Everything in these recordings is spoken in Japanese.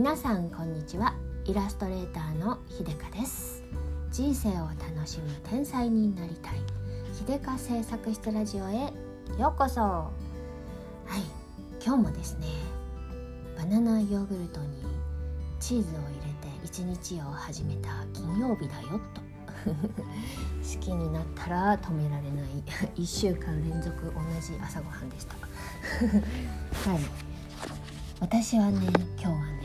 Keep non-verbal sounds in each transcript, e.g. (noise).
皆さんこんにちは。イラストレーターのひでかです。人生を楽しむ天才になりたい。ひでか製作室ラジオへようこそ。はい。今日もですねバナナヨーグルトにチーズを入れて一日を始めた金曜日だよと (laughs) 好きになったら止められない (laughs) 1週間連続同じ朝ごはんでした。(laughs) はい。私はね今日はね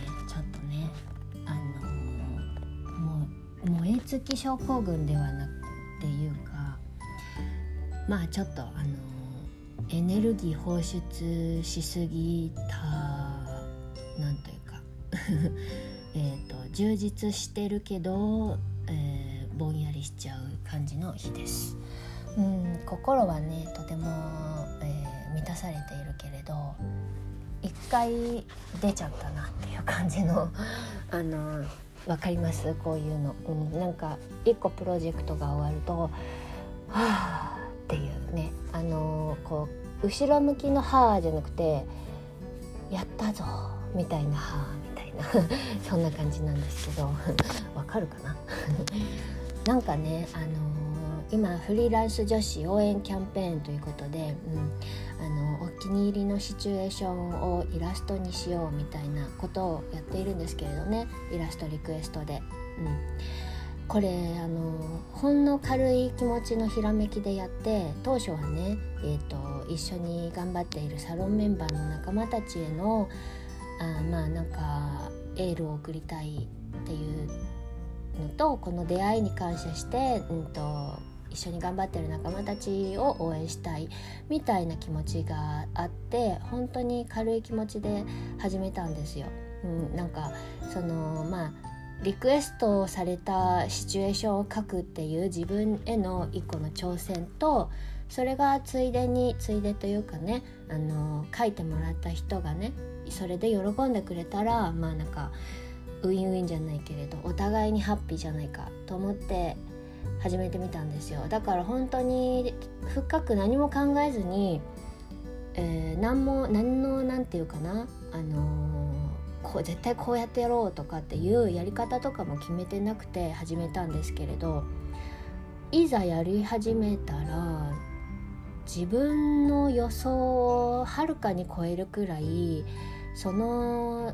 う燃え尽き症候群ではなくていうかまあちょっとあの、エネルギー放出しすぎたなんというか (laughs) えと充実してるけど、えー、ぼんやりしちゃう感じの日です。うん心はねとても、えー、満たされているけれど一回出ちゃったなっていう感じのあの分かります？こういうの、うん、なんか一個プロジェクトが終わるとはあっていうね。あのこう後ろ向きの「はあ」じゃなくて「やったぞ」みたいな「はあ」みたいな。(laughs) そんな感じなんですけど。(laughs) わかるかな？(laughs) なんかねあの今フリーランス女子応援キャンペーンということで、うん、気に入りのシチュエーションをイラストにしようみたいなことをやっているんですけれどねイラストリクエストで。うんこれあのほんの軽い気持ちのひらめきでやって当初はね、えーと、一緒に頑張っているサロンメンバーの仲間たちへのあまあなんかエールを送りたいっていうのとこの出会いに感謝して、うんと一緒に頑張ってる仲間たちを応援したいみたいな気持ちがあって本当に軽い気持ちで始めたんですよ。うん、なんかそのまあリクエストされたシチュエーションを書くっていう自分への一個の挑戦とそれがついでについでというかねあの書いてもらった人がねそれで喜んでくれたらまあなんかウィンウィンじゃないけれどお互いにハッピーじゃないかと思って始めてみたんですよ。だから本当に深く何も考えずに、えー、何も何の何て言うかなあのー、こう絶対こうやってやろうとかっていうやり方とかも決めてなくて始めたんですけれどいざやり始めたら自分の予想をはるかに超えるくらいその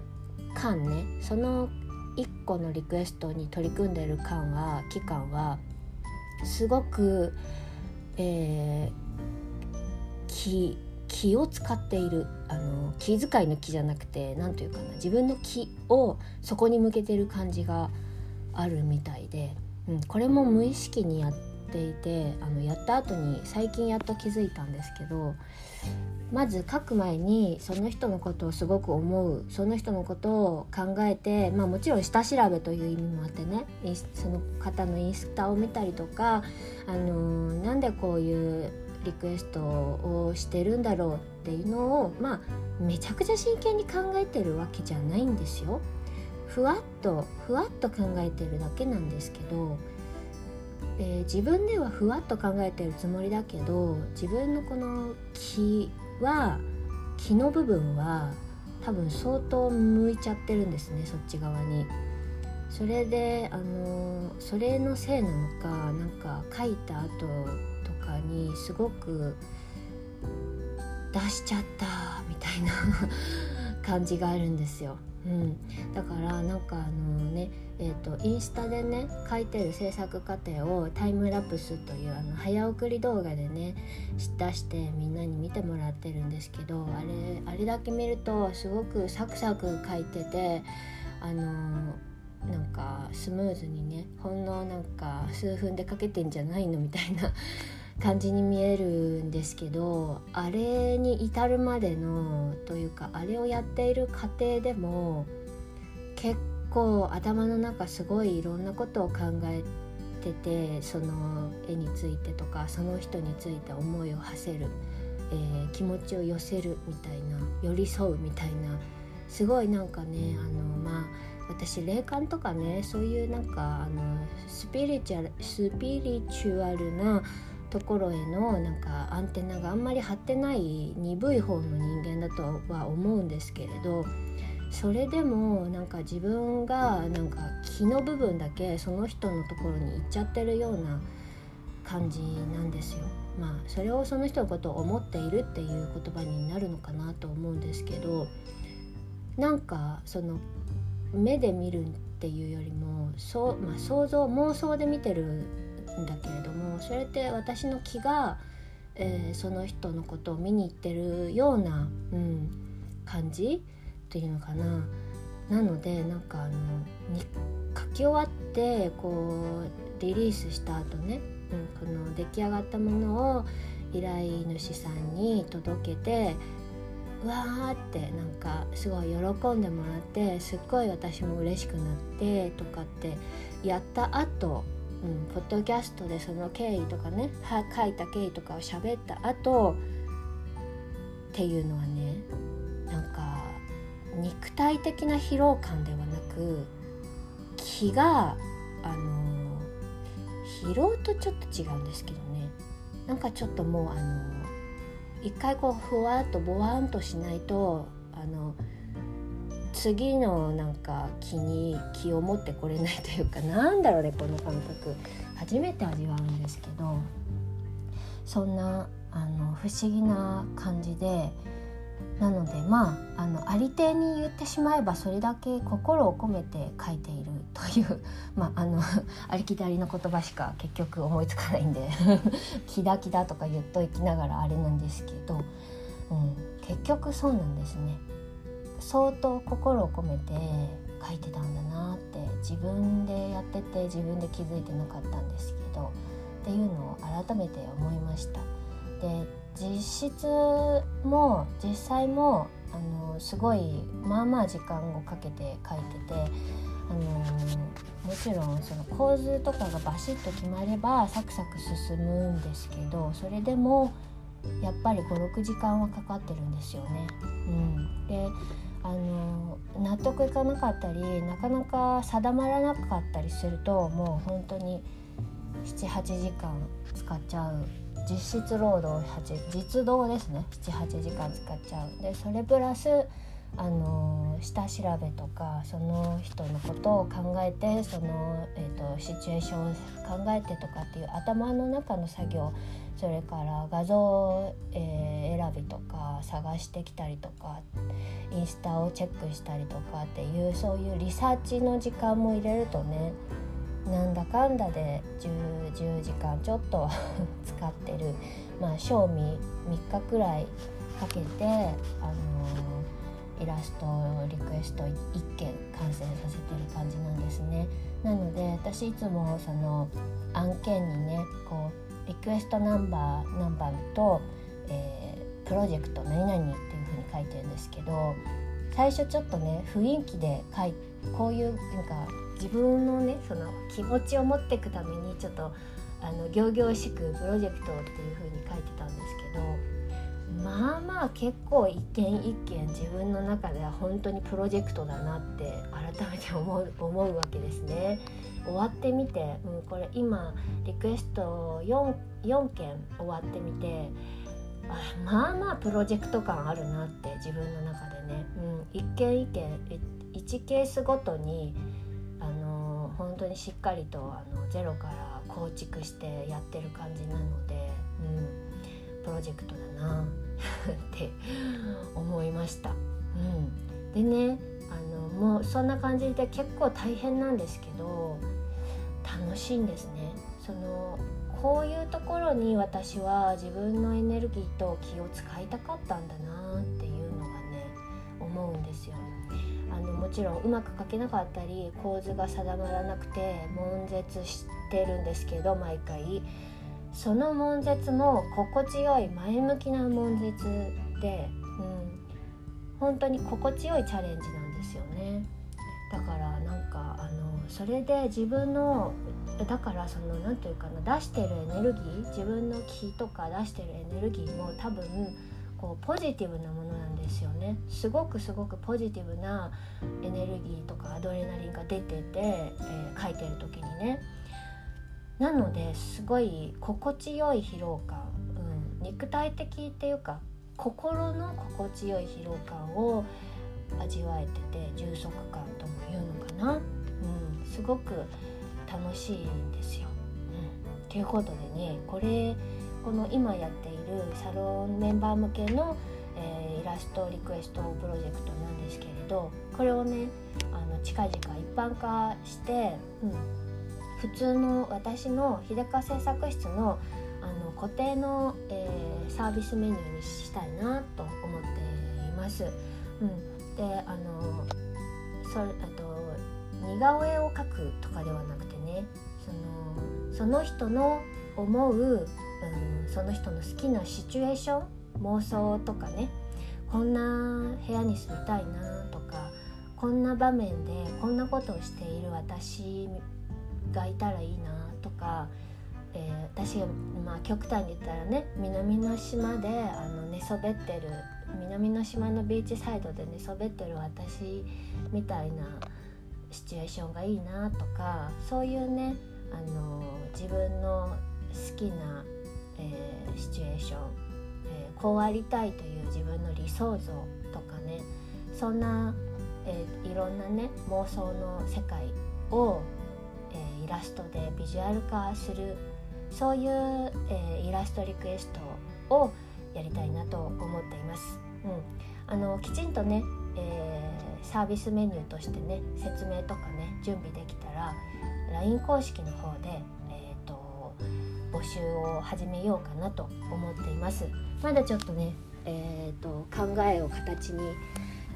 間ねその1個のリクエストに取り組んでる間は期間はすごく、えー、気気を使っているあの気遣いの気じゃなくて何というかな自分の気をそこに向けてる感じがあるみたいで、うん、これも無意識にやっていてあのやった後に最近やっと気づいたんですけどまず書く前にその人のことをすごく思うその人のことを考えて、まあ、もちろん下調べという意味もあってねその方のインスタを見たりとか、あのー、なんでこういうリクエストをしてるんだろうっていうのを、まあ、めちゃくちゃ真剣に考えてるわけじゃないんですよ。ふわっとふわっと考えてるだけなんですけど、えー、自分ではふわっと考えてるつもりだけど自分のこの気は木の部分は多分相当向いちゃってるんですねそっち側に。それであのそれのせいなのかなんか書いた後とかにすごく出しちゃったみたいな (laughs) 感じがあるんですよ。うん、だからなんかあのねえーと、インスタでね書いてる制作過程をタイムラプスというあの早送り動画でね出してみんなに見てもらってるんですけどあれあれだけ見るとすごくサクサク書いててあのなんかスムーズにねほんのなんか数分で書けてんじゃないのみたいな感じに見えるんですけどあれに至るまでのというかあれをやっている過程でも結構頭の中すごいいろんなことを考えててその絵についてとかその人について思いを馳せる、えー、気持ちを寄せるみたいな寄り添うみたいなすごいなんかねあのまあ私霊感とかねそういうなんかあのスピリチュアルスピリチュアルなところへのなんかアンテナがあんまり張ってない鈍い方の人間だとは思うんですけれどそれでもなんか自分がなんか気の部分だけその人のところに行っちゃってるような感じなんですよ。まあそれをその人のことを思っているっていう言葉になるのかなと思うんですけどなんかその目で見るっていうよりもそう、まあ、想像妄想で見てるんだけれどもそれって私の気が、えー、その人のことを見に行ってるような、うん、感じっていうのかな。なのでなんかあの書き終わってこうリリースした後ね、うん、この出来上がったものを依頼主さんに届けてうわーってなんかすごい喜んでもらってすっごい私も嬉しくなってとかってやった後、うん、ポッドキャストでその経緯とかねは書いた経緯とかを喋った後っていうのはねなんか肉体的な疲労感ではなく気があの疲労とちょっと違うんですけどね。なんかちょっともうあの一回こうふわっとぼわんとしないとあの次のなんか気に気を持ってこれないというかなんだろうねこの感覚初めて味わうんですけどそんなあの不思議な感じでなのでまああのありていに言ってしまえばそれだけ心を込めて書いているという (laughs) まああのありきたりの言葉しか結局思いつかないんで「(laughs) キダキダ」とか言っときながらあれなんですけど、うん、結局そうなんですね。相当心を込めて書いてたんだなって自分でやってて自分で気づいてなかったんですけどっていうのを改めて思いました。で実質も実際もあのすごいまあまあ時間をかけて書いてて、あのもちろんその構図とかがバシッと決まればサクサク進むんですけどそれでもやっぱり56時間はかかってるんですよね。うん、であの納得いかなかったりなかなか定まらなかったりするともう本当に78時間使っちゃう。実質労働8実動ですね。78時間使っちゃう。でそれプラスあの下調べとかその人のことを考えてその、えーと、シチュエーションを考えてとかっていう頭の中の作業それから画像、えー、選びとか探してきたりとかインスタをチェックしたりとかっていうそういうリサーチの時間も入れるとねなんだかんだで 10, 10時間ちょっと (laughs) 使ってるまあ賞味3日くらいかけて、あのー、イラストリクエスト1件完成させてる感じなんですね。なので私いつもその案件にねこうリクエストナンバー何番と、えー、プロジェクト何々っていうふうに書いてるんですけど最初ちょっとね雰囲気で書いこういうなんか自分のねその気持ちを持っていくためにちょっとあの仰々しくプロジェクトっていうふうに書いてたんですけどまあまあ結構一件一件自分の中では本当にプロジェクトだなって改めて思う思うわけですね。終わってみて、うん、これ今リクエスト 4, 4件終わってみてあまあまあプロジェクト感あるなって自分の中でね、うん、一件一件1ケースごとにあの本当にしっかりとあのゼロから構築してやってる感じなので、うん、プロジェクトだな (laughs) って思いました。うん、でねあのもうそんな感じで結構大変なんですけど楽しいんですね。そのこういうところに私は自分のエネルギーと気を使いたかったんだなっていうのがね思うんですよ。あのもちろんうまく書けなかったり構図が定まらなくて悶絶してるんですけど毎回その悶絶も心地よい前向きな悶絶で、うん、本当に心地よいチャレンジなんですよね。だからなんかあのそれで自分のだからその何て言うかな出してるエネルギー自分の気とか出してるエネルギーも多分こうポジティブなものなんですよね。すごくすごくポジティブなエネルギーとかアドレナリンが出てて、えー、書いてる時にね。なのですごい心地よい疲労感、うん、肉体的っていうか心の心地よい疲労感を味わえてて充足感とも言うのかな、うん、すごく楽しいんですよ。うん、ということでねこれこの今やっているサロンメンバー向けの、えー、イラストリクエストプロジェクトなんですけれどこれをねあの近々一般化して、うん、普通の私の秀川製作室のあの固定の、えー、サービスメニューにしたいなと思っています。うん、であのそあと似顔絵を描くとかではなくてねそのその人の思う、うん、その人の好きなシチュエーション妄想とかねこんな部屋に住みたいなとかこんな場面でこんなことをしている私がいたらいいなとか、えー、私が、まあ、極端に言ったらね南の島であの寝そべってる南の島のビーチサイドで寝そべってる私みたいなシチュエーションがいいなとかそういうねあの自分の好きな、えー、シチュエーション、えー、こうありたいという自分の理想像とかねそんな、えー、いろんなね妄想の世界を、イラストでビジュアル化するそういう、えー、イラストリクエストをやりたいなと思っています。うん、あのきちんとね、えー、サービスメニューとしてね説明とかね準備できたら LINE 公式の方で、えーと、募集を始めようかなと思っています。まだちょっとね、えーと考えを形に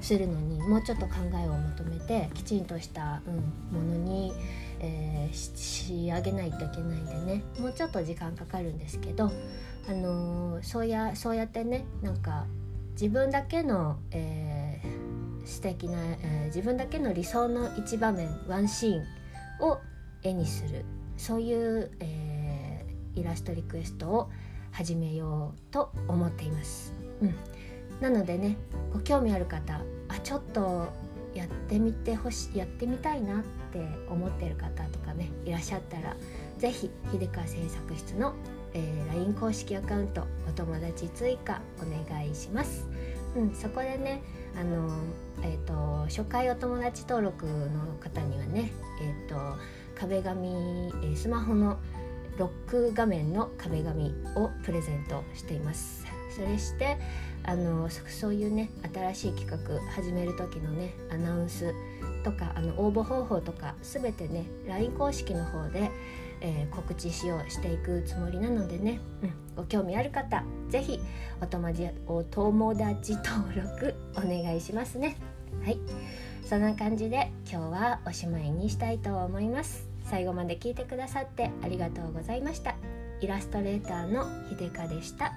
するのにもうちょっと考えを求めてきちんとした、うん、ものに、えー、仕上げないといけないんでね。もうちょっと時間かかるんですけど、あのー、そうやそうやってねなんか自分だけの、えー、素敵な、えー、自分だけの理想の一場面ワンシーンを絵にする。そういう、えー、イラストリクエストを始めようと思っています。うん、なのでねご興味ある方あちょっとやってみてほしやってみたいなって思ってる方とかねいらっしゃったら是非秀川製作室の、えー、LINE 公式アカウントお友達追加お願いします。うん、そこでねあの、えーと、初回お友達登録の方にはね、えーと、壁紙、え、スマホのロック画面の壁紙をプレゼントしています。それしてあのそういうね新しい企画始める時のねアナウンスとかあの応募方法とか全てね LINE 公式の方で、えー、告知しようしていくつもりなのでね、うん、ご興味ある方是非お友達お友達登録お願いしますね。はい。そんな感じで今日はおしまいにしたいと思います。最後まで聞いてくださってありがとうございました。イラストレーターのひでかでした。